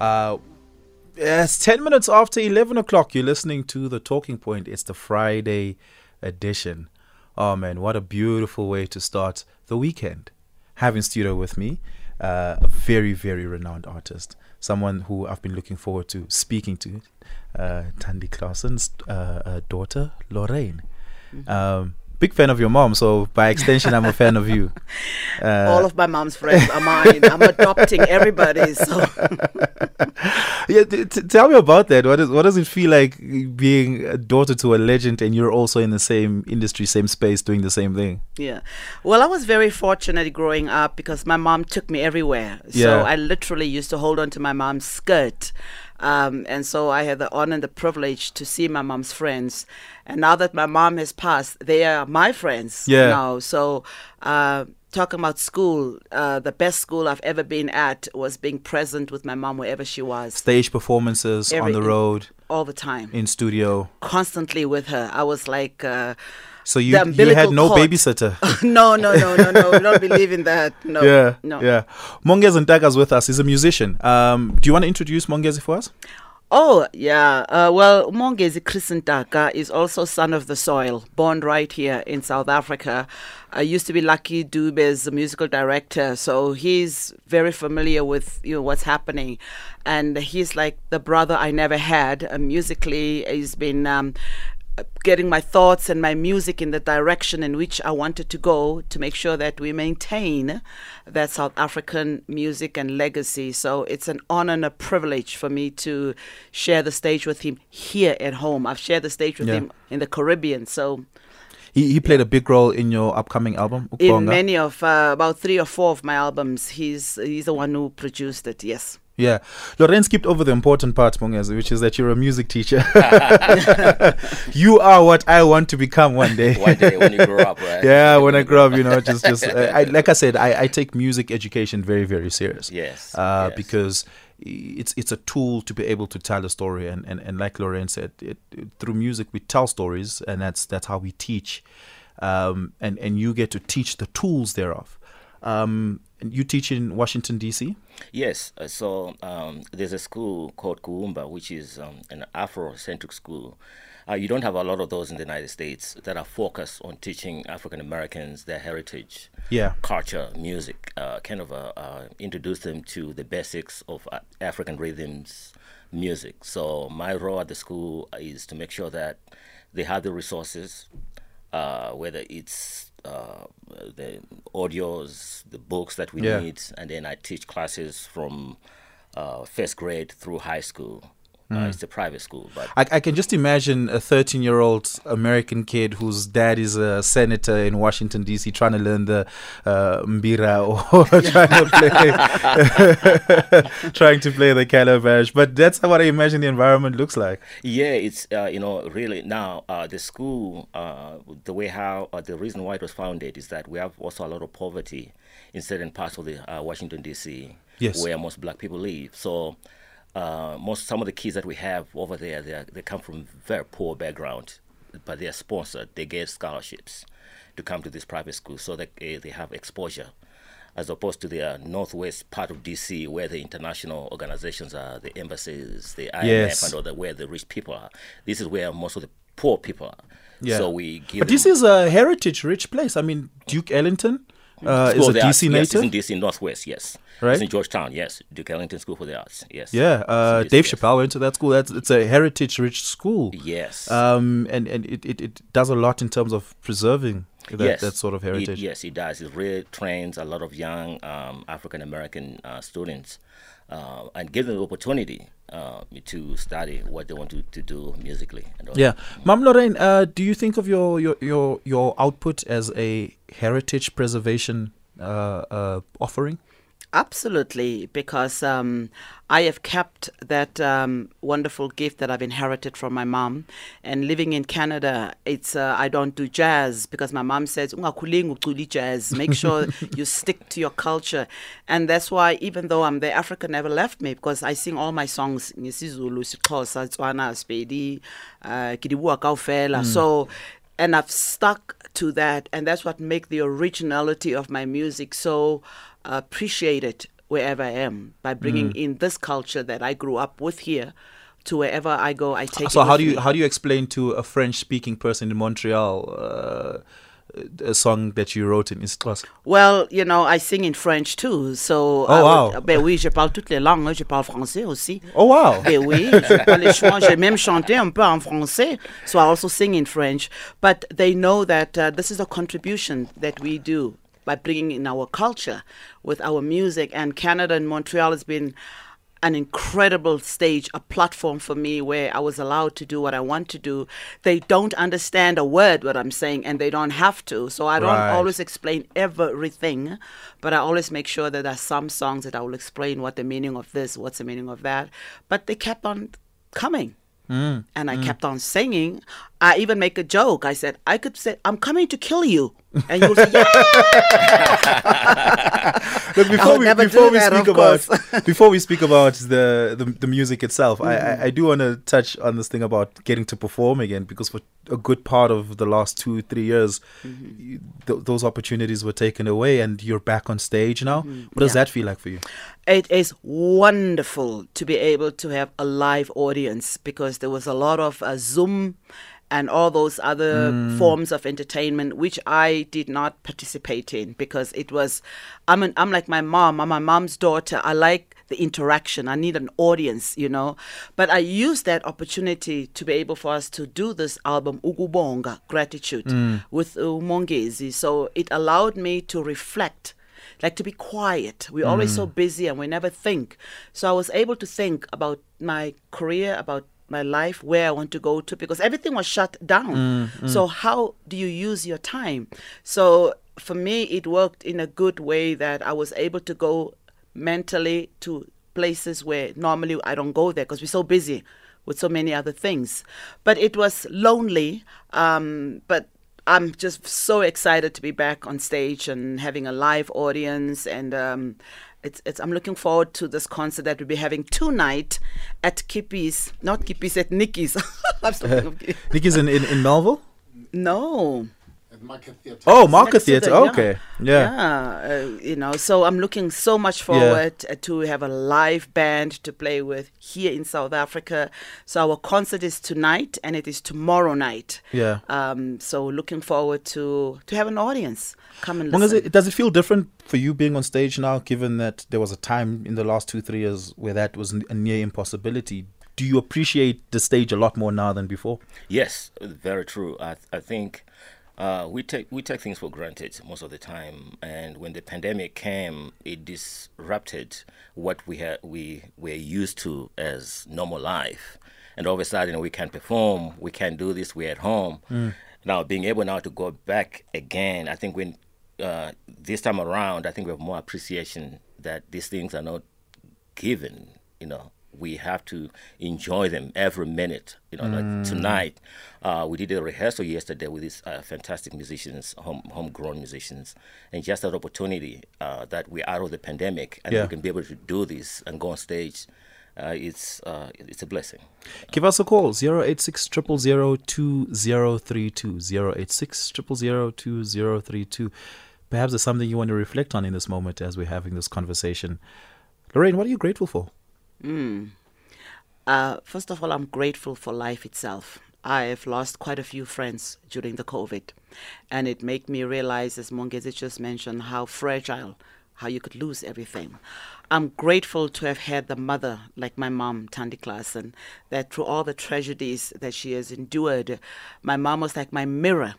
Uh, it's 10 minutes after 11 o'clock. You're listening to The Talking Point. It's the Friday edition. Oh, man, what a beautiful way to start the weekend. Having studio with me, uh, a very, very renowned artist, someone who I've been looking forward to speaking to, uh, Thandi Klaasen's uh, uh, daughter, Lorraine. Mm-hmm. Um, big fan of your mom, so by extension, I'm a fan of you. Uh, All of my mom's friends are mine. I'm adopting everybody. So, yeah, t- t- tell me about that. What, is, what does it feel like being a daughter to a legend, and you're also in the same industry, same space, doing the same thing? Yeah, well, I was very fortunate growing up because my mom took me everywhere. So yeah. I literally used to hold on to my mom's skirt. Um, and so I had the honor and the privilege to see my mom's friends. And now that my mom has passed, they are my friends yeah. now. So, uh, talking about school, uh, the best school I've ever been at was being present with my mom wherever she was. Stage performances Every, on the road, all the time, in studio, constantly with her. I was like. Uh, so you you had no cord. babysitter? no, no, no, no, no. We don't believe in that. No. Yeah. No. Yeah. Mongezi Ntaka's with us. He's a musician. Um, do you want to introduce Mongezi for us? Oh, yeah. Uh, well, Mongezi Chris Ntaka is also son of the soil, born right here in South Africa. I used to be Lucky Dube's musical director, so he's very familiar with you know what's happening, and he's like the brother I never had. Uh, musically, he's been um, getting my thoughts and my music in the direction in which I wanted to go to make sure that we maintain that South African music and legacy. So it's an honor and a privilege for me to share the stage with him here at home. I've shared the stage with yeah. him in the Caribbean. So he, he played a big role in your upcoming album. In many of uh, about three or four of my albums, he's he's the one who produced it. Yes. Yeah. Lorraine skipped over the important part, Mongezi, which is that you're a music teacher. you are what I want to become one day. one day when you grow up, right? Yeah, when I grow up, you know, just, just, uh, I, like I said, I, I take music education very, very serious. Yes, uh, yes. Because it's it's a tool to be able to tell a story, and, and, and like Lorraine said, it, it, through music we tell stories, and that's that's how we teach, um, and and you get to teach the tools thereof. Um, you teach in Washington D.C. Yes, uh, so um, there's a school called Kuumba, which is um, an Afrocentric school. Uh, you don't have a lot of those in the United States that are focused on teaching African Americans their heritage, yeah. culture, music, uh, kind of uh, uh, introduce them to the basics of uh, African rhythms, music. So my role at the school is to make sure that they have the resources, whether it's uh, the audios, the books that we yeah. need, and then I teach classes from uh, first grade through high school. Mm. Uh, it's a private school, but I, I can just imagine a 13-year-old American kid whose dad is a senator in Washington D.C. trying to learn the uh, mbira or trying to play trying to play the calabash. But that's what I imagine the environment looks like. Yeah, it's uh, you know really now uh, the school uh, the way how uh, the reason why it was founded is that we have also a lot of poverty in certain parts of the uh, Washington D.C. Yes. where most black people live. So uh, most some of the kids that we have over there, they, are, they come from very poor background, but they are sponsored. They get scholarships to come to this private school so that uh, they have exposure, as opposed to the uh, northwest part of DC where the international organizations are, the embassies, the IMF, yes. and all that, where the rich people are. This is where most of the poor people are. Yeah. So we give. But this is a heritage-rich place. I mean, Duke Ellington uh, is a DC native. Yes, in DC Northwest. Yes, right. It's in Georgetown. Yes, Duke Ellington School for the Arts. Yes. Yeah, uh, Dave Chappelle went to that school. That's it's a heritage-rich school. Yes. Um, and and it, it, it does a lot in terms of preserving that, yes. that sort of heritage. It, yes, it does. It really trains a lot of young um, African American uh, students uh, and give them the opportunity uh, to study what they want to, to do musically. Yeah, Mam Lorraine, uh, do you think of your, your your your output as a heritage preservation uh, uh, offering? Absolutely, because um, I have kept that um, wonderful gift that I've inherited from my mom. And living in Canada, it's uh, I don't do jazz because my mom says jazz. Make sure you stick to your culture, and that's why even though I'm there, Africa never left me because I sing all my songs in isiZulu, isiXhosa, Tswana, Sepedi, uh, So and I've stuck to that, and that's what makes the originality of my music so appreciated wherever I am by bringing Mm. in this culture that I grew up with here to wherever I go. I take. So it how do you me. how do you explain to a French speaking person in Montreal uh, a song that you wrote in East Class? Well, you know, I sing in French too, so. Oh, wow. would- ben oui, je parle toutes les langues. Je parle français aussi. Oh wow! Ben oui, j'ai pas le choix. J'ai même chanté un peu en français, so I also sing in French. But they know that uh, this is a contribution that we do by bringing in our culture with our music. And Canada and Montreal has been an incredible stage, a platform for me where I was allowed to do what I want to do. They don't understand a word what I'm saying, and they don't have to. So I don't Right. always explain everything, but I always make sure that there are some songs that I will explain what the meaning of this, what's the meaning of that. But they kept on coming. Mm. And I kept on singing. I even make a joke. I said, I could say, I'm coming to kill you. And you will say, yeah. Look, before we before we that, speak about before we speak about the the, the music itself, I, Mm-hmm. I I do want to touch on this thing about getting to perform again because for a good part of the last two three years, Mm-hmm. th- those opportunities were taken away, and you're back on stage now. What does Mm-hmm. Yeah. that feel like for you? It is wonderful to be able to have a live audience because there was a lot of uh, Zoom and all those other mm. forms of entertainment which I did not participate in because it was I'm an, I'm like my mom. I'm my mom's daughter. I like the interaction. I need an audience you know? But I used that opportunity to be able for us to do this album Ukubonga Gratitude mm. with uh, Umongezi. So it allowed me to reflect like to be quiet. We're always mm. so busy and we never think. So I was able to think about my career, about my life, where I want to go to, because everything was shut down. So how do you use your time? So for me, it worked in a good way that I was able to go mentally to places where normally I don't go there because we're so busy with so many other things. But it was lonely. Um, but I'm just so excited to be back on stage and having a live audience, and um, it's, it's I'm looking forward to this concert that we'll be having tonight at Kippy's, not Kippy's, at Nikki's. I'm still thinking of Nikki's in, in, in Melville. no, at Market Theatre. Oh, Market Theatre. the- Okay, yeah. yeah, uh, you know. So I'm looking so much forward uh, to have a live band to play with here in South Africa. So our concert is tonight, and it is tomorrow night. Yeah. Um, so looking forward to to have an audience come and Well, does listen. it does it feel different for you being on stage now, given that there was a time in the last two three years where that was a near impossibility? Do you appreciate the stage a lot more now than before? Yes, very true. I, I think uh, we take we take things for granted most of the time, and when the pandemic came, it disrupted what we had we were used to as normal life, and all of a sudden we can't perform, we can't do this, we're at home. Now being able now to go back again, I think when uh, this time around, I think we have more appreciation that these things are not given. You know, we have to enjoy them every minute. You know, like tonight, uh, we did a rehearsal yesterday with these uh, fantastic musicians, home homegrown musicians, and just that opportunity uh, that we're out of the pandemic and Yeah. we can be able to do this and go on stage. Uh, it's uh, it's a blessing. Give us a call 086 000 2032 086 000 2032. Perhaps there's something you want to reflect on in this moment as we're having this conversation. Lorraine, what are you grateful for? Uh, first of all, I'm grateful for life itself. I have lost quite a few friends during the COVID, and it made me realize, as Mongezi just mentioned, how fragile, how you could lose everything. I'm grateful to have had the mother like my mom, Thandi Klaasen, that through all the tragedies that she has endured, my mom was like my mirror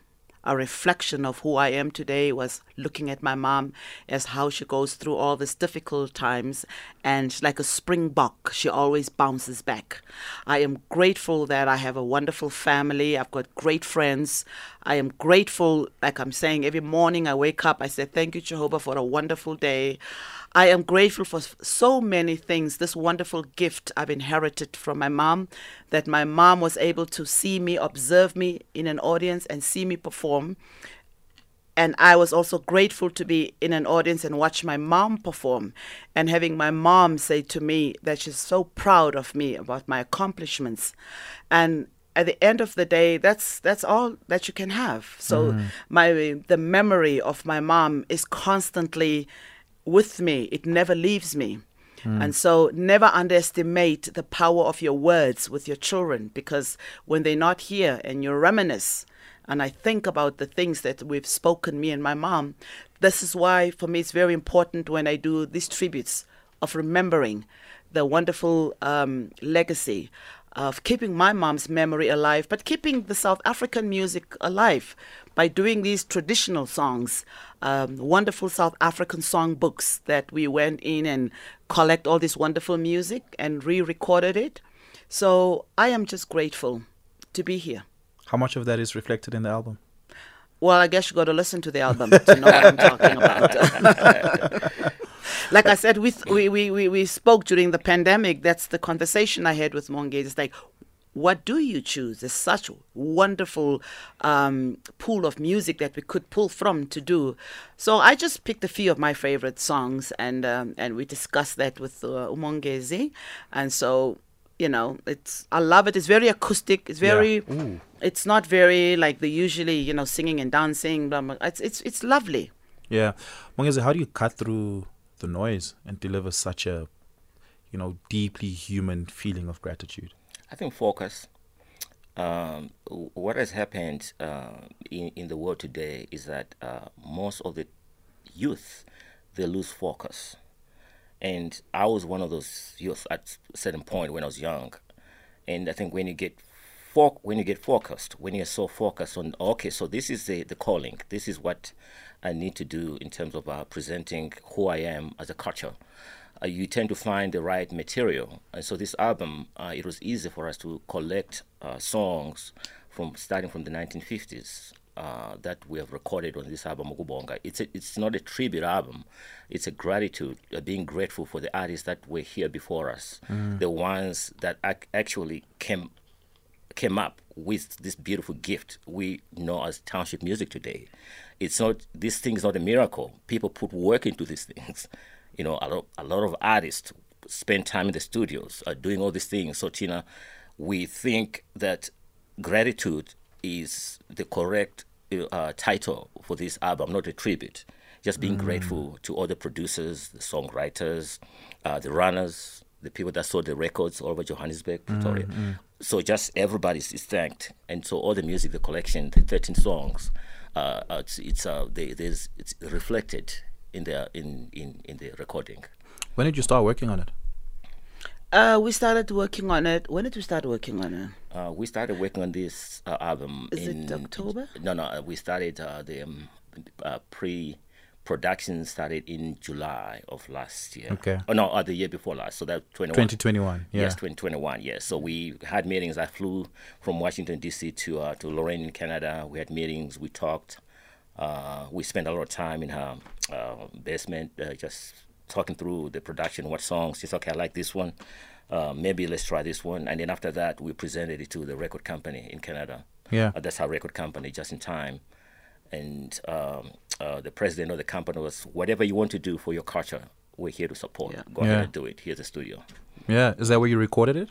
a reflection of who I am today was looking at my mom as how she goes through all these difficult times and like a springbok she always bounces back. I am grateful that I have a wonderful family. I've got great friends. I am grateful like I'm saying every morning I wake up I say thank you Jehovah for a wonderful day I am grateful for so many things. This wonderful gift I've inherited from my mom, that my mom was able to see me, observe me in an audience, and see me perform. And I was also grateful to be in an audience and watch my mom perform, and having my mom say to me that she's so proud of me about my accomplishments. And at the end of the day, that's that's all that you can have. So mm-hmm. my the memory of my mom is constantly with me. It never leaves me. And so never underestimate the power of your words with your children because when they're not here and you reminisce and I think about the things that we've spoken, me and my mom, this is why for me it's very important when I do these tributes of remembering the wonderful um, legacy of keeping my mom's memory alive, but keeping the South African music alive by doing these traditional songs, um, wonderful South African song books that we went in and collect all this wonderful music and re-recorded it. So I am just grateful to be here. How much of that is reflected in the album? Well, I guess you got to listen to the album to know what I'm talking about. like I said, we, we, we, we, we spoke during the pandemic. That's the conversation I had with Monge. It's like, what do you choose? There's such a wonderful um, pool of music that we could pull from to do. So I just picked a few of my favorite songs, and um, and we discussed that with uh, Umongezi. And so, you know, it's I love it. It's very acoustic. It's very. It's not very like the usually, you know, singing and dancing. Blah, blah. It's it's it's lovely. Yeah. Mongeze, how do you cut through the noise and deliver such a, you know, deeply human feeling of gratitude? I think focus. Um, what has happened uh, in, in the world today is that uh, most of the youth they lose focus, and I was one of those youth at a certain point when I was young, and I think when you get fo- when you get focused, when you're so focused on okay, so this is the, the calling, this is what I need to do in terms of uh, presenting who I am as a culture uh, you tend to find the right material. And so this album, uh, it was easy for us to collect uh, songs from starting from the 1950s uh, that we have recorded on this album, Ukubonga. It's a, it's not a tribute album. It's a gratitude, uh, being grateful for the artists that were here before us, the ones that ac- actually came came up with this beautiful gift we know as township music today. It's not this thing is not a miracle. People put work into these things. You know, a lot, a lot of artists spend time in the studios uh, doing all these things. So, Tina, we think that gratitude is the correct uh, title for this album, not a tribute. Just being grateful to all the producers, the songwriters, uh, the runners, the people that sold the records all over Johannesburg, Pretoria. So just everybody is thanked, and so all the music, the collection, the thirteen songs, uh, uh, it's it's uh, they, there's it's reflected in the in, in in the recording. When did you start working on it? Uh, we started working on it. When did we start working on it? Uh, we started working on this uh, album. Is it in October? No, no. uh, We started uh, the um, uh, pre-production started in July of last year. Okay. Oh no, uh, the year before last. So that 21. 2021. Yeah. Yes, 2021. Yes. So we had meetings. I flew from Washington D.C. to uh, to Lorraine in Canada. We had meetings. We talked. Uh, we spent a lot of time in her uh, basement, uh, just talking through the production, what songs. She said, "Okay, I like this one. Uh, maybe let's try this one." And then after that, we presented it to the record company in Canada. Yeah. That's our record company, just in time. And um, uh, the president of the company was, "Whatever you want to do for your culture, we're here to support. Yeah. Go Yeah. ahead and do it. Here's the studio." Yeah. Is that where you recorded it?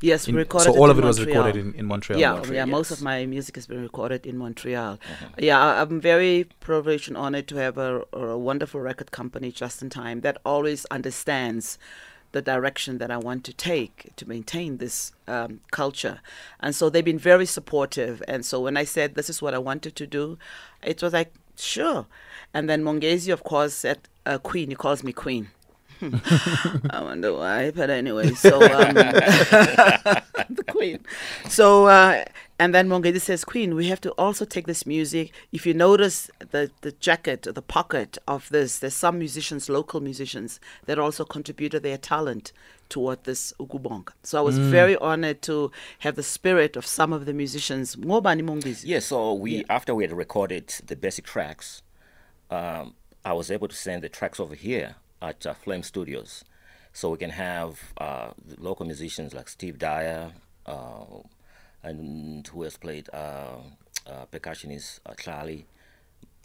Yes, we In- recorded. so all it of in it was recorded in, in Montreal. yeah, Montreal, yeah. Most of my music has been recorded in Montreal. Yeah, I- I'm very privileged and honored to have a, a wonderful record company, Just in Time, that always understands the direction that I want to take to maintain this um, culture. And so they've been very supportive. And so when I said this is what I wanted to do, it was like sure. And then Mongezi, of course, said uh, Queen. He calls me Queen. I wonder why, but anyway, so um, the queen. So uh, and then Mongezi says, Queen, we have to also take this music. If you notice the the jacket, the pocket of this, there's some musicians, local musicians, that also contributed their talent toward this Ukubonga. So I was very honored to have the spirit of some of the musicians. Ngobani Mongezi? Yeah, so we after we had recorded the basic tracks, um, I was able to send the tracks over here at uh, Flame Studios, so we can have uh, the local musicians like Steve Dyer, uh, and who has played uh, uh, percussionist uh, Charlie,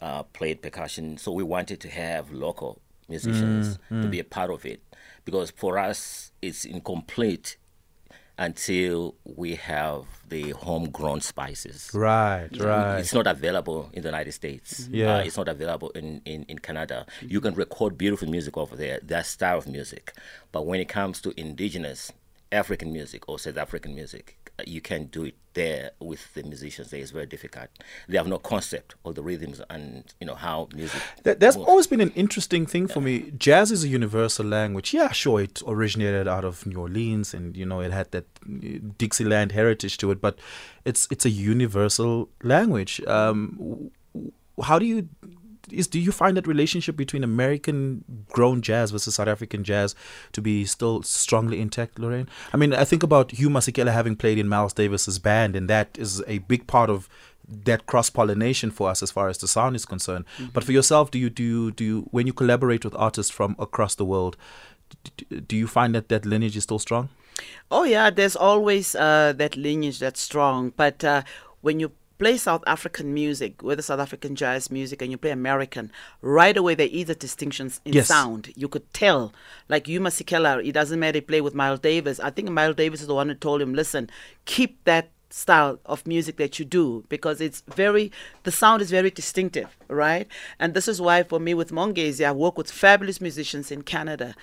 uh, played percussion. So we wanted to have local musicians to be a part of it because for us it's incomplete until we have the homegrown spices. Right, right. It's not available in the United States. Yeah. Uh, it's not available in, in, in Canada. You can record beautiful music over there, that style of music. But when it comes to indigenous African music or South African music, you can't do it there with the musicians there. It's very difficult. They have no concept of the rhythms and you know how music. That, that's moves. always been an interesting thing for me. Jazz is a universal language. Yeah, sure, it originated out of New Orleans, and you know it had that uh, Dixieland heritage to it. But it's it's a universal language. Um, how do you is do you find that relationship between American grown jazz versus South African jazz to be still strongly intact, Lorraine? I mean, I think about Hugh Masekela having played in Miles Davis's band, and that is a big part of that cross pollination for us as far as the sound is concerned. But for yourself, do you do you, do you, when you collaborate with artists from across the world, do you find that that lineage is still strong? Oh yeah, there's always uh, that lineage that's strong. But uh, when you play South African music, whether South African jazz music, and you play American, right away there is a distinctions in Yes. sound. You could tell. Like Hugh Masekela, it doesn't matter. He play with Miles Davis. I think Miles Davis is the one who told him, "Listen, keep that." style of music that you do because it's very the sound is very distinctive right and this is why for me with Mongezi I work with fabulous musicians in Canada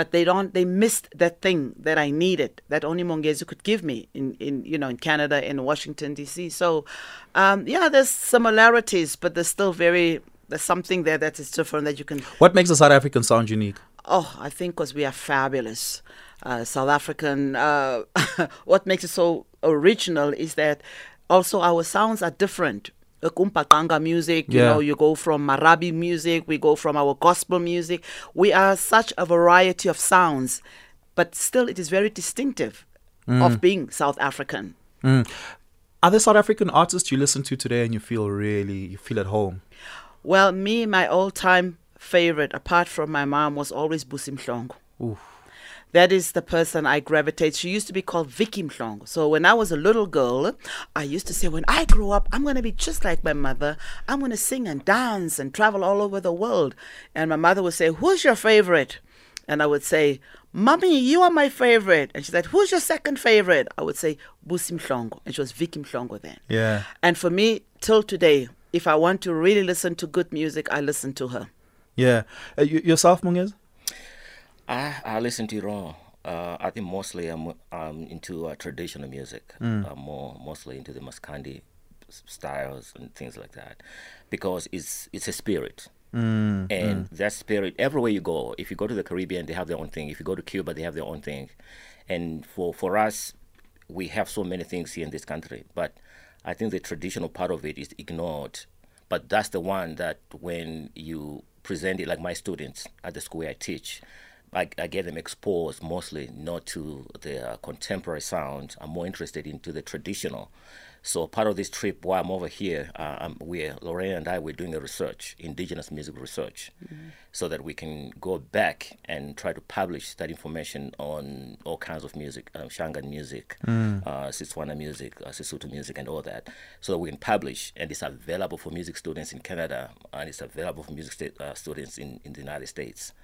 but they don't they missed that thing that I needed that only Mongezi could give me in, in you know in Canada in Washington DC so um, yeah there's similarities but there's still very there's something there that is different that you can What makes the South African sound unique? oh I think because we are fabulous uh, South African uh, what makes it so original is that also our sounds are different Kumpaqanga music, you Yeah. know, you go from Marabi music, we go from our gospel music. We are such a variety of sounds, but still it is very distinctive mm. of being South African. Mm. Are there South African artists you listen to today and you feel really you feel at home? Well, me, my all-time favorite, apart from my mom, was always Busi Mhlongo. That is the person I gravitate. She used to be called Vicky Mhlongo. So when I was a little girl, I used to say, when I grow up, I'm going to be just like my mother. I'm going to sing and dance and travel all over the world. And my mother would say, who's your favorite? And I would say, Mommy, you are my favorite. And she said, Who's your second favorite? I would say, Busi Mhlongo. And she was Vicky Mhlongo then. Yeah. And for me, till today, if I want to really listen to good music, I listen to her. Yeah. Uh, you, yourself, Mungez? I, I listen to it all. Uh, I think mostly I'm, I'm into uh, traditional music. I'm more mostly into the Maskandi styles and things like that, because it's it's a spirit. and that spirit, everywhere you go, if you go to the Caribbean, they have their own thing. If you go to Cuba, they have their own thing. And for for us, we have so many things here in this country, but I think the traditional part of it is ignored. But that's the one that when you present it, like my students at the school where I teach, I, I get them exposed mostly not to the uh, contemporary sound. I'm more interested into the traditional. So part of this trip, while I'm over here, uh, I'm, we're Lorraine and I we're doing a research, indigenous music research, so that we can go back and try to publish that information on all kinds of music, um, Shangan music, uh, Setswana music, uh, Sesotho music, and all that, so that we can publish and it's available for music students in Canada and it's available for music sta- uh, students in, in the United States.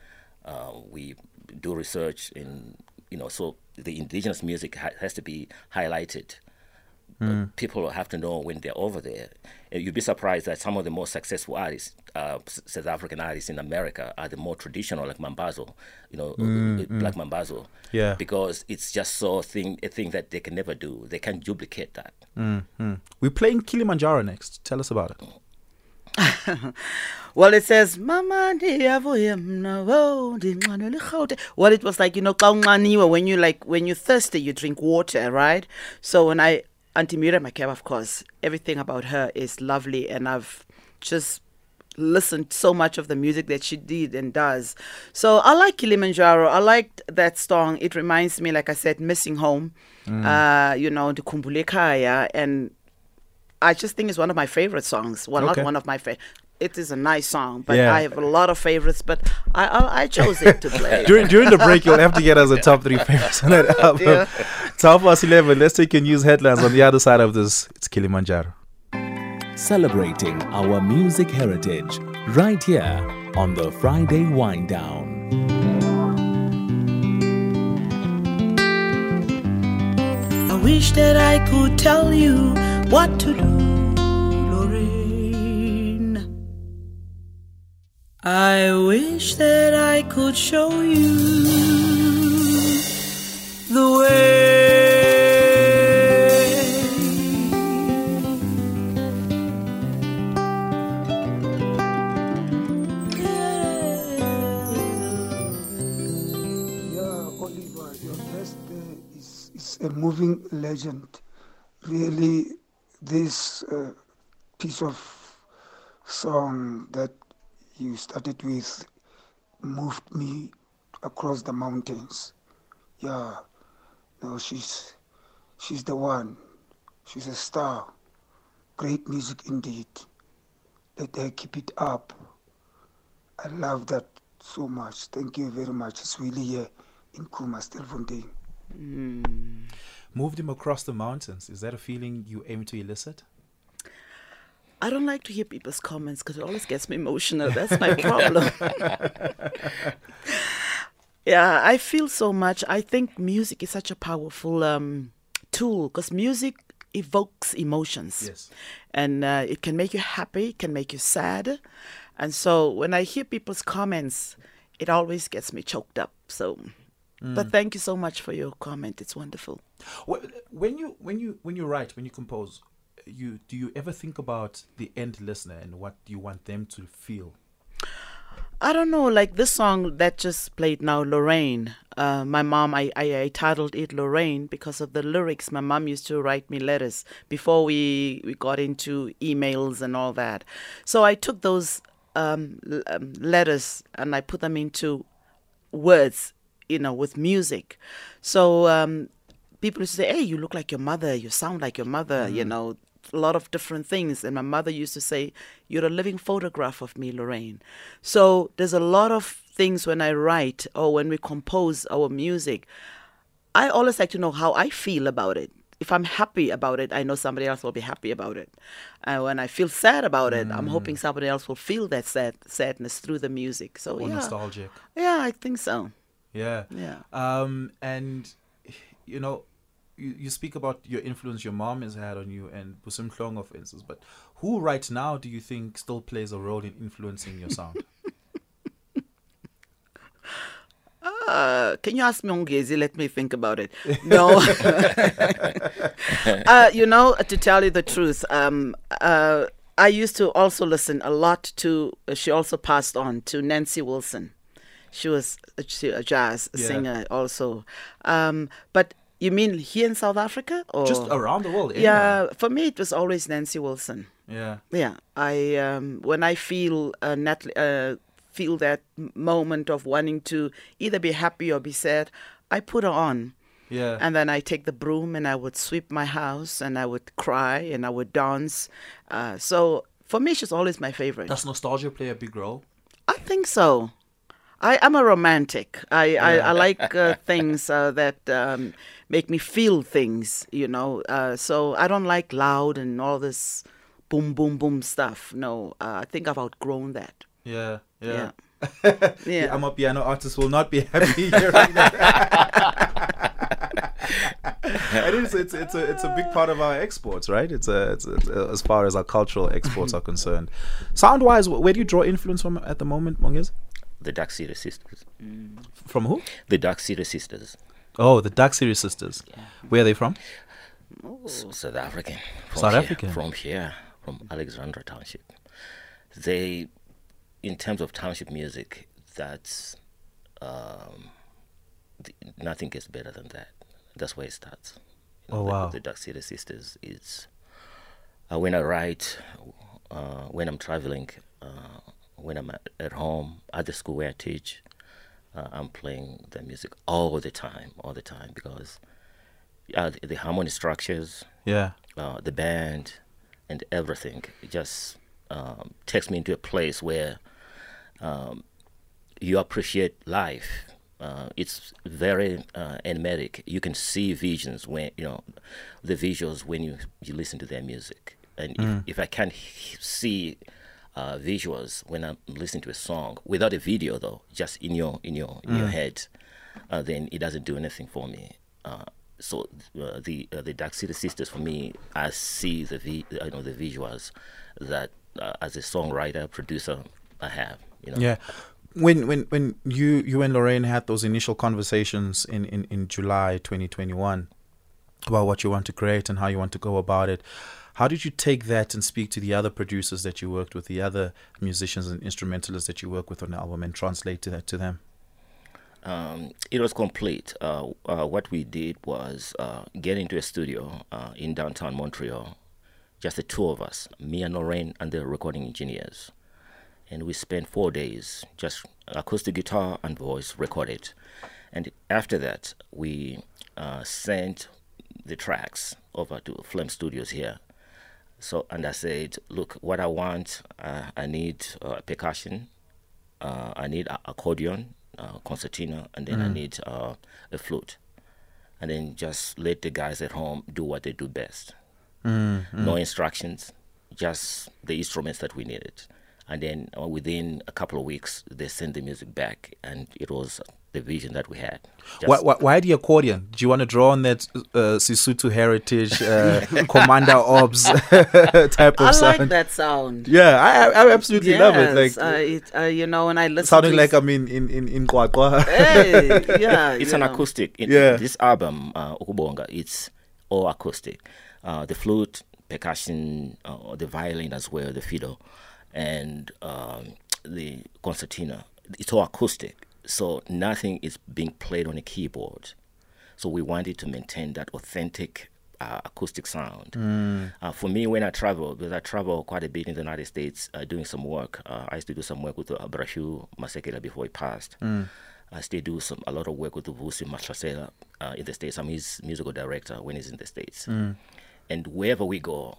Uh, we do research in, you know, so the indigenous music ha- has to be highlighted. Uh, People have to know when they're over there. You'd be surprised that some of the most successful artists, uh, South African artists in America, are the more traditional, like Mambazo, you know, black like Mambazo. Yeah. Because it's just so thing a thing that they can never do. They can't duplicate that. We're playing Kilimanjaro next. Tell us about it. Well, it says, Mama ndiyavuya mna wo ndinxanele irhawuti." Well, it was like, you know, when you like, when you're thirsty, you drink water, right? So when I, Auntie Miriam Makeba, of course, everything about her is lovely. And I've just listened so much of the music that she did and does. So I like Kilimanjaro. I liked that song. It reminds me, like I said, missing home. Uh, you know, the Kumbulekaya. And I just think it's one of my favorite songs. Well, Okay. not one of my favorite. It is a nice song, but Yeah. I have a lot of favorites. But I I, I chose it to play. during during the break, you'll have to get us a top three favorites on that album. dear. It's half past eleven. Let's take your news headlines on the other side of this. It's Kilimanjaro. Celebrating our music heritage right here on the Friday Wind Down. I wish that I could tell you what to do, Lorraine. I wish that I could show you the way. Yeah, Oliver, your is, is a moving legend. Really, this uh, piece of song that you started with moved me across the mountains. Yeah, no, she's she's the one. She's a star. Great music indeed. Let her keep it up. I love that so much. Thank you very much. It's really here in Khuma, Stilfontein. Moved him across the mountains. Is that a feeling you aim to elicit? I don't like to hear people's comments because it always gets me emotional. That's my problem. yeah, I feel so much. I think music is such a powerful um, tool because music evokes emotions. Yes. And uh, it can make you happy, it can make you sad. And so when I hear people's comments, it always gets me choked up. So, but thank you so much for your comment. It's wonderful. Wh- When you when you when you write, when you compose, you do you ever think about the end listener and what you want them to feel? I don't know, like this song that just played now, Lorraine. Uh, my mom, I, I, I titled it Lorraine because of the lyrics. My mom used to write me letters before we, we got into emails and all that. So I took those um, um, letters and I put them into words, you know, with music. So um, people used to say, "Hey, you look like your mother. You sound like your mother." You know, a lot of different things. And my mother used to say, "You're a living photograph of me, Lorraine." So there's a lot of things when I write or when we compose our music. I always like to know how I feel about it. If I'm happy about it, I know somebody else will be happy about it. And when I feel sad about it, I'm hoping somebody else will feel that sad sadness through the music. So Or yeah, nostalgic? yeah, I think so. Yeah. Yeah. Um, and you know, you, you speak about your influence your mom has had on you and Busi Mhlongo, for instance, but who right now do you think still plays a role in influencing your sound? Uh, can you ask me Ongezi? Let me think about it. No. uh, you know, to tell you the truth, um, uh, I used to also listen a lot to, she also passed on to Nancy Wilson. She was a, she- a jazz Yeah. singer also. Um, but you mean here in South Africa? Or? Just around the world. Yeah, for me, it was always Nancy Wilson. anywhere. Yeah, I um, when I feel uh, nat- uh, feel that moment of wanting to either be happy or be sad, I put her on, Yeah. Yeah. and then I take the broom and I would sweep my house and I would cry and I would dance. Uh, so for me, she's always my favorite. Does nostalgia play a big role? I think so. I am a romantic. I, I, I like uh, things uh, that um, make me feel things, you know. Uh, so I don't like loud and all this boom, boom, boom stuff. No, uh, I think I've outgrown that. Yeah. Yeah. Yeah. The Yeah. amapiano artist will not be happy hearing that. it is. It's it's a it's a big part of our exports, right? It's a, it's a, as far as our cultural exports are concerned. Sound wise, where do you draw influence from at the moment, Mongez? The Dark City Sisters. From who? The Dark City Sisters. Oh, the Dark City sisters. Where are they from? S- South African. From South here, African. From here, from Alexandra Township. They, in terms of township music, that's um, th- nothing gets better than that. That's where it starts. Oh, the, wow. The Dark City Sisters is uh, when I write, uh, when I'm traveling, uh, when I'm at, at home, at the school where I teach, uh, I'm playing the music all the time, all the time because uh, the, the harmony structures, Yeah. uh, the band, and everything it just um, takes me into a place where um, you appreciate life. Uh, it's very uh, animatic. You can see visions when you know the visuals when you you listen to their music. And if, if I can't see uh, visuals when I'm listening to a song without a video, though, just in your in your in your head, uh, then it doesn't do anything for me. Uh, So uh, the uh, the Dark City Sisters for me, I see the vi- you know the visuals that uh, as a songwriter producer I have. You know. Yeah. When when when you you and Lorraine had those initial conversations in, in, in July 2021 about what you want to create and how you want to go about it, how did you take that and speak to the other producers that you worked with, the other musicians and instrumentalists that you work with on the album, and translate that to them? Um, it was complete. Uh, uh, what we did was uh, get into a studio uh, in downtown Montreal, just the two of us, me and Lorraine, and the recording engineers. And we spent four days just acoustic guitar and voice recorded. And after that, we uh, sent the tracks over to Flame Studios here. So, and I said, look, what I want, uh, I need uh, percussion, uh, I need a- accordion, uh, concertina, and then I need uh, a flute. And then just let the guys at home do what they do best. No instructions, just the instruments that we needed. And then uh, within a couple of weeks, they sent the music back, and it was the vision that we had. Why, why, why the accordion? Do you want to draw on that uh, Sesotho heritage, uh, Commander Orbs type of I sound? like that sound. Yeah, I, I absolutely love it. Like uh, it, uh, you know, when I listen sounding to like I'm in in in in QwaQwa. hey, yeah, it's an know. acoustic. It- Yeah. This album, uh, Ukubonga, it's all acoustic. Uh, the flute, percussion, uh, the violin as well, the fiddle, and um, the concertina. It's all acoustic. So nothing is being played on a keyboard. So we wanted to maintain that authentic uh, acoustic sound. Uh, for me, when I travel, because I travel quite a bit in the United States uh, doing some work, uh, I used to do some work with uh, Brashu Masekela before he passed. I still do some a lot of work with Vusi Mahlasela uh, in the States. I'm his musical director when he's in the States. And wherever we go,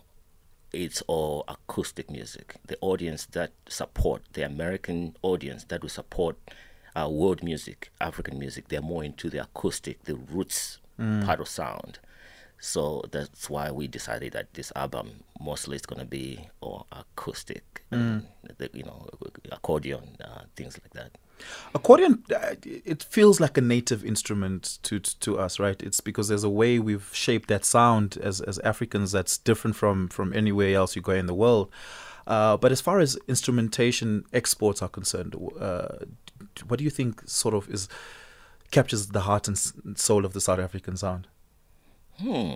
it's all acoustic music. The audience that support, the American audience that will support uh, world music, African music, they're more into the acoustic, the roots part of sound. So that's why we decided that this album mostly is going to be all acoustic, and the, you know, accordion, uh, things like that. Accordion, uh, it feels like a native instrument to, to to us, right? It's because there's a way we've shaped that sound as as Africans that's different from from anywhere else you go in the world. Uh, but as far as instrumentation exports are concerned, uh, what do you think sort of is captures the heart and soul of the South African sound? Hmm.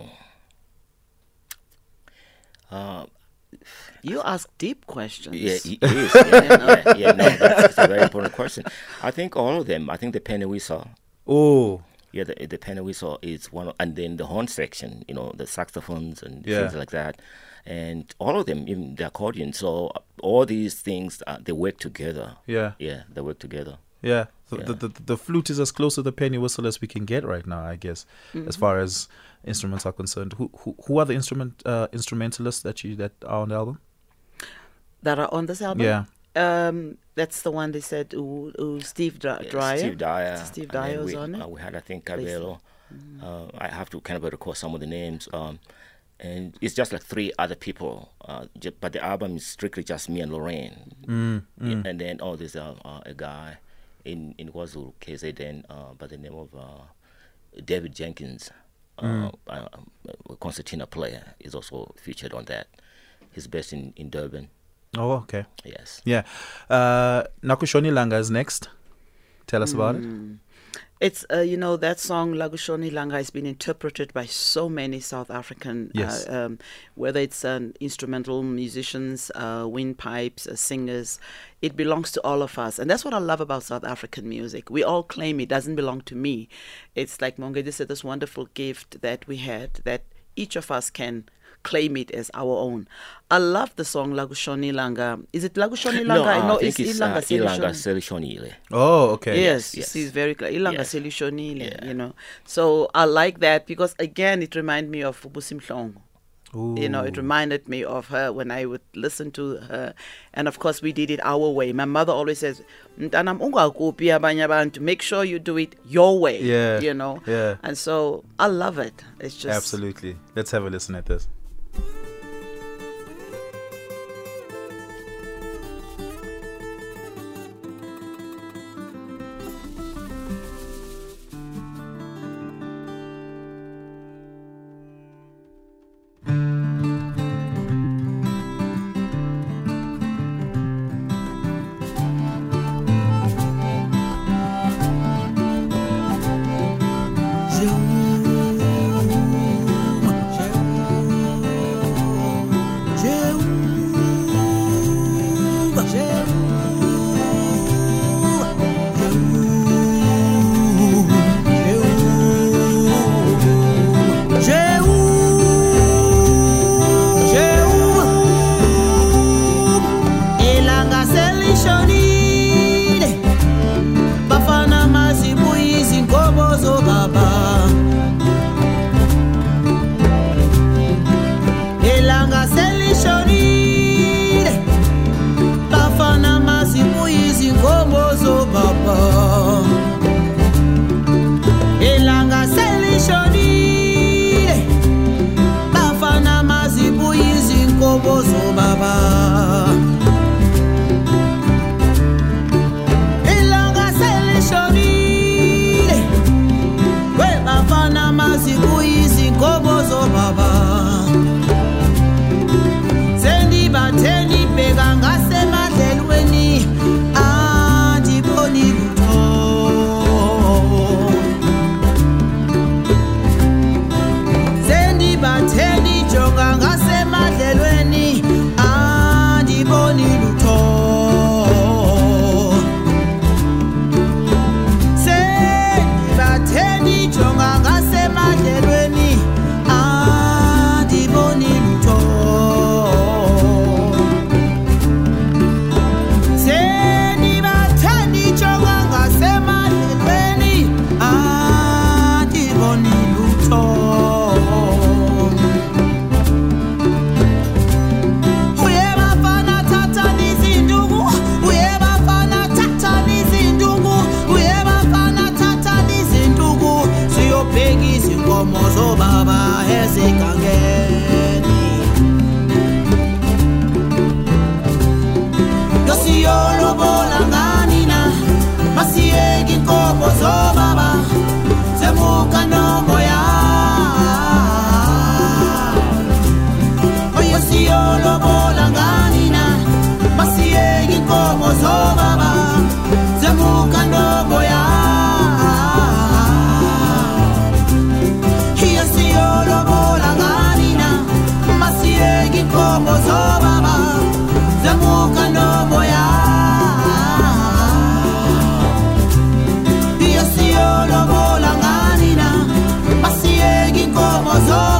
You ask deep questions. Yeah, it is. Yeah, yeah, yeah, no, that's, that's a very important question. I think all of them. I think the penny whistle. Oh, Yeah, the, the penny whistle is one, of, and then the horn section. You know, the saxophones and Yeah. things like that, and all of them, even the accordion. So uh, all these things, uh, they work together. yeah, Yeah, they work together. yeah. So Yeah. The, the the flute is as close to the penny whistle as we can get right now, I guess, as far as instruments are concerned. Who who, who are the instrument uh, instrumentalists that you that are on the album? That are on this album? Yeah. Um, that's the one they said, ooh, ooh, Steve Dry- Yeah, Dryer. Steve Dyer. Steve Dyer was we, on it. Uh, we had, I think, Basically. Cabello. Uh, I have to kind of recall some of the names. Um, and it's just like three other people. Uh, ju- but the album is strictly just me and Lorraine. Mm, Yeah, And then, oh, there's a, uh, a guy in, in KwaZulu, KZN, uh, by the name of uh, David Jenkins, uh, Mm. uh, a concertina player, is also featured on that. He's based in, in Durban. Oh, okay. Yes. Yeah. Uh, Nakushoni Langa is next. Tell us about it. It's uh, you know that song Lagushoni Langa has been interpreted by so many South African, Yes. uh, um, whether it's um, instrumental musicians, uh, windpipes, uh, singers. It belongs to all of us, and that's what I love about South African music. We all claim it doesn't belong to me. It's like Mongedi said, this wonderful gift that we had that each of us can claim it as our own. I love the song Lagushoni Langa. Is it Lagushoni Langa? No, uh, no I think it's, uh, Ilanga Ilanga Selishoni. Selishonile. Oh, okay. Yes, yes. she's very clear. Ilanga Yes. selishonile, Yeah. you know. So I like that because again, it reminded me of Busi Mhlongo. You know, it reminded me of her when I would listen to her, and of course, we did it our way. My mother always says, "Mntanam, ungakopi abanye abantu. Make sure you do it your way." Yeah, you know. yeah. And so I love it. It's just Absolutely. Let's have a listen at this. Masiyeki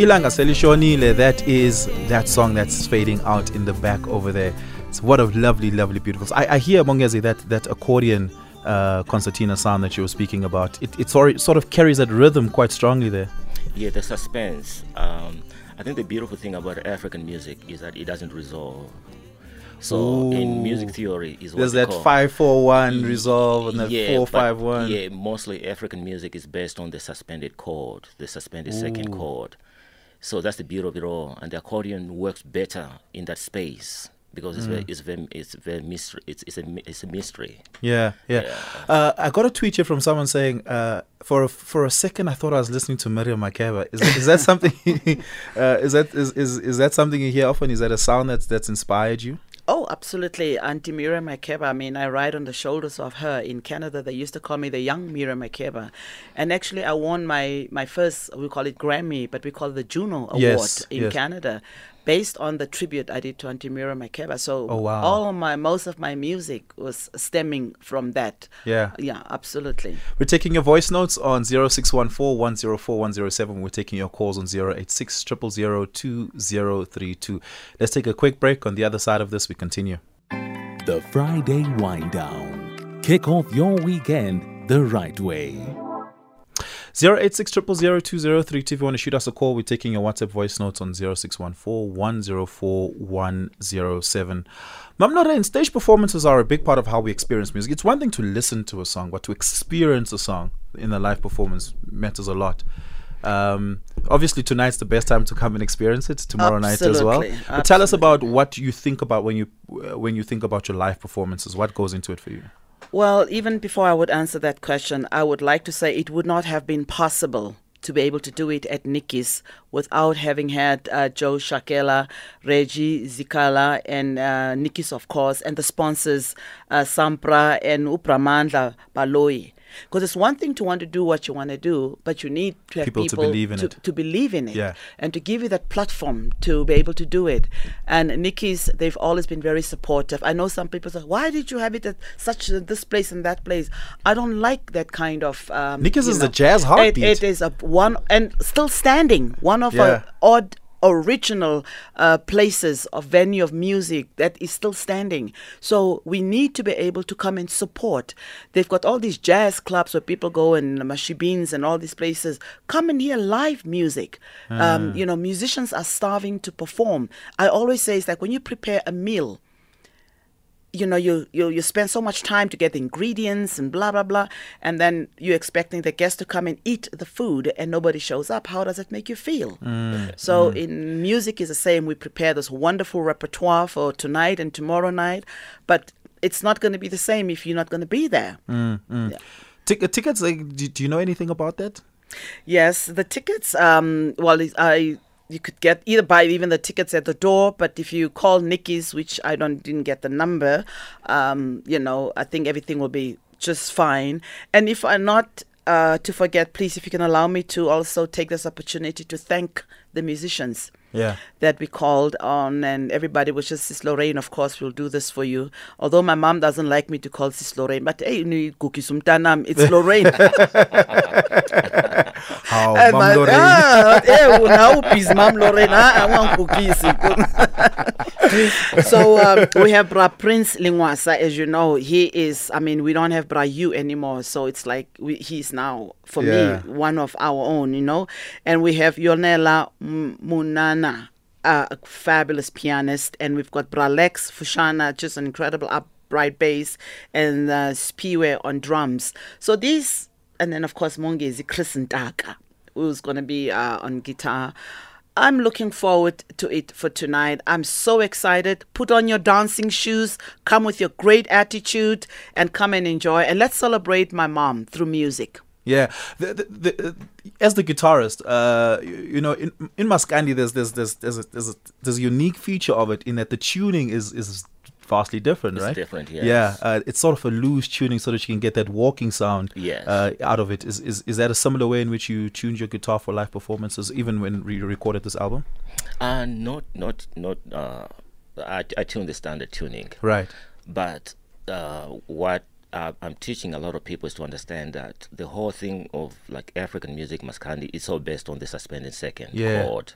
Ilanga Selishonile, that is that song that's fading out in the back over there. It's what a lovely, lovely, beautiful. I, I hear Mongezi that that accordion uh, concertina sound that you were speaking about. It, it sort of, carries that rhythm quite strongly there. Yeah, the suspense. Um, I think the beautiful thing about African music is that it doesn't resolve. So in music theory is what There's that call- five four one resolve and that Yeah, four five one. Yeah, mostly African music is based on the suspended chord, the suspended second chord. So that's the beauty of it all, and the accordion works better in that space because it's Mm. very, it's very, it's very mystery. It's it's a it's a mystery. Yeah, yeah. Uh, I got a tweet here from someone saying, uh, for a, for a second, I thought I was listening to Miriam Makeba. Is that, is that something? uh, is that is, is is that something you hear often? Is that a sound that's that's inspired you? Oh, absolutely. Auntie Miriam Makeba. I mean, I ride on the shoulders of her. In Canada, they used to call me the young Miriam Makeba. And actually, I won my, my first, we call it Grammy, but we call it the Juno Award Yes, in yes. Canada based on the tribute I did to Auntie Miriam Makeba. So Oh, wow. all my, most of my music was stemming from that. Yeah. Yeah, absolutely. We're taking your voice notes on 0614 104 107. We're taking your calls on 086 000 2032. Let's take a quick break. On the other side of this, we continue. The Friday Wind Down. Kick off your weekend the right way. 086 000 2032. If you want to shoot us a call, we're taking your WhatsApp voice notes on 0614 104 107. Mam Lorraine, stage performances are a big part of how we experience music. It's one thing to listen to a song, but to experience a song in a live performance matters a lot. Um, obviously, tonight's the best time to come and experience it. Tomorrow night as well. But tell us about what you think about when you uh, when you think about your live performances. What goes into it for you? Well, even before I would answer that question, I would like to say it would not have been possible to be able to do it at Nikki's without having had uh, Joe Shakela, Reggie Zikala, and uh, Nikki's, of course, and the sponsors, uh, Sampra and Upramandla Baloi. Because it's one thing to want to do what you want to do, but you need to have People people, to believe in to, it. to believe in it Yeah. and to give you that platform to be able to do it. And Nikki's, they've always been very supportive. I know some people say, "Why did you have it at such this place and that place?" I don't like that kind of. Um, Nikki's is the know, jazz it- heartbeat. it is a one and still standing. One of Yeah. a odd original uh, places of venue of music that is still standing. So we need to be able to come and support. They've got all these jazz clubs where people go and mashibins and all these places. Come and hear live music. Um, you know, musicians are starving to perform. I always say it's like when you prepare a meal you know you, you you spend so much time to get the ingredients and blah blah blah and then you're expecting the guests to come and eat the food and nobody shows up how does that make you feel so in music is the same we prepare this wonderful repertoire for tonight and tomorrow night but it's not going to be the same if you're not going to be there Yeah. Tic- uh, tickets, like, do, do you know anything about that? Yes, the tickets. Um, well, I you could get either buy even the tickets at the door, but if you call Nikki's, which I don't didn't get the number, um, you know, I think everything will be just fine. And if I'm not uh, to forget, please, if you can allow me to also take this opportunity to thank the musicians Yeah. that we called on, and everybody was just Sis Lorraine. Of course, we'll do this for you. Although my mom doesn't like me to call Sis Lorraine, but hey, ni Cookie Sumtanam, it's Lorraine. How, Eh, Mam ma- Lorraine? ah, eh, una upis, Mam Lorraine. Ah, I want cookies. so um, we have Bra Prince Lengoasa, as you know. He is, I mean, we don't have Bra Hugh anymore. So it's like we, he's now, for Yeah. me, one of our own, you know. And we have Yonela M- Uh, a fabulous pianist. And we've got Bralex Fushana, just an incredible upright bass, and uh, Spiwe on drums. So these and then of course Mongezi Chris Ntaka, who's going to be uh, on guitar. I'm looking forward to it for tonight. I'm so excited. Put on your dancing shoes, come with your great attitude, and come and enjoy. And let's celebrate my mom through music. Yeah, the, the, the, as the guitarist, uh, you, you know, in in Maskandi, there's there's there's there's a, there's a, there's a unique feature of it in that the tuning is is vastly different, It's right? different, Yeah, yes. uh, it's sort of a loose tuning so that you can get that walking sound Yes. uh, out of it. Is, is is that a similar way in which you tuned your guitar for live performances, even when you recorded this album? Uh, not, not, not. Uh, I, I tune the standard tuning, Right. but uh, what uh, I'm teaching a lot of people is to understand that the whole thing of like African music, Maskandi, is all based on the suspended second Yeah. chord.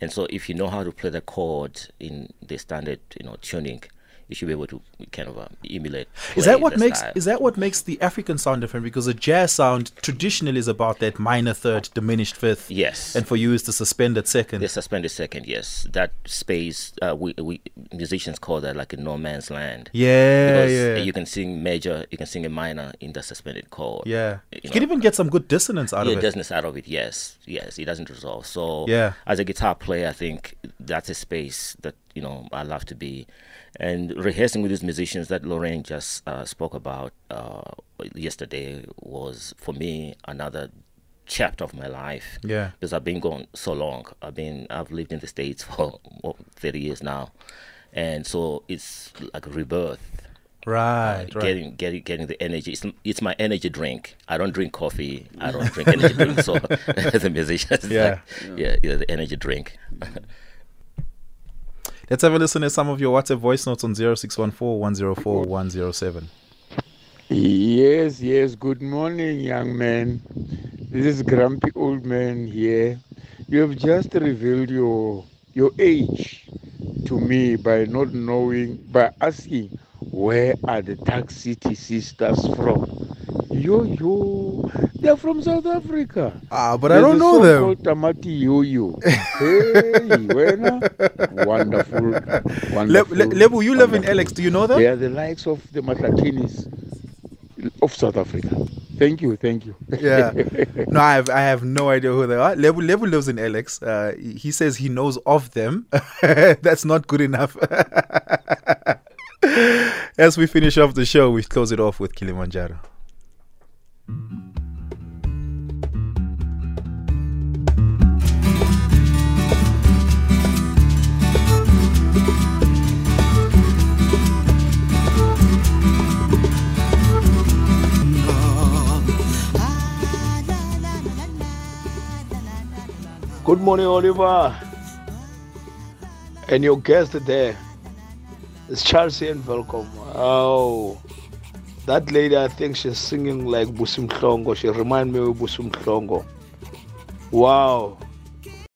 And so, if you know how to play the chord in the standard, you know, tuning, you should be able to kind of uh, emulate. Is that what makes style. is that what makes the African sound different? Because the jazz sound traditionally is about that minor third, diminished fifth. Yes. And for you, it's the suspended second. The suspended second, yes. That space, uh, we, we musicians call that like a no man's land. Yeah, because yeah. you can sing major, you can sing a minor in the suspended chord. Yeah, You you know, can even get some good dissonance out yeah, of it. dissonance out of it. Yes, yes, it doesn't resolve. So Yeah. as a guitar player, I think that's a space that you know I love to be, and rehearsing with these musicians that Lorraine just uh, spoke about uh, yesterday was for me another chapter of my life. Yeah. because I've been gone so long. I've been I've lived in the states for thirty years now. and so it's like a rebirth. Right, right. Getting, getting, getting the energy. It's, it's my energy drink. I don't drink coffee. I don't drink energy drink. So the musician, Yeah. like, yeah, yeah, the energy drink. Let's have a listen to some of your WhatsApp voice notes on 0614 104 107. Yes, yes. Good morning, young man. This is grumpy old man here. You have just revealed your your age to me by not knowing by asking where are the Dark City sisters from? Yo yo, they're from South Africa. Ah, but I don't know them. Tamati Yo Yo. hey, wena. Wonderful, Le- wonderful. Le- Lebu, you live in. Alex. Do you know them? They are the likes of the Matlatinis of South Africa. Thank you, thank you. Yeah. No, I have I have no idea who they are. Lebu, Lebu lives in Alex. Uh, he says he knows of them. That's not good enough. As we finish off the show, we close it off with Kilimanjaro. Good morning, Oliver. And your guest there is Chelsea and welcome. Oh, that lady, I think she's singing like Busi Mhlongo. She remind me of Busi Mhlongo. Wow.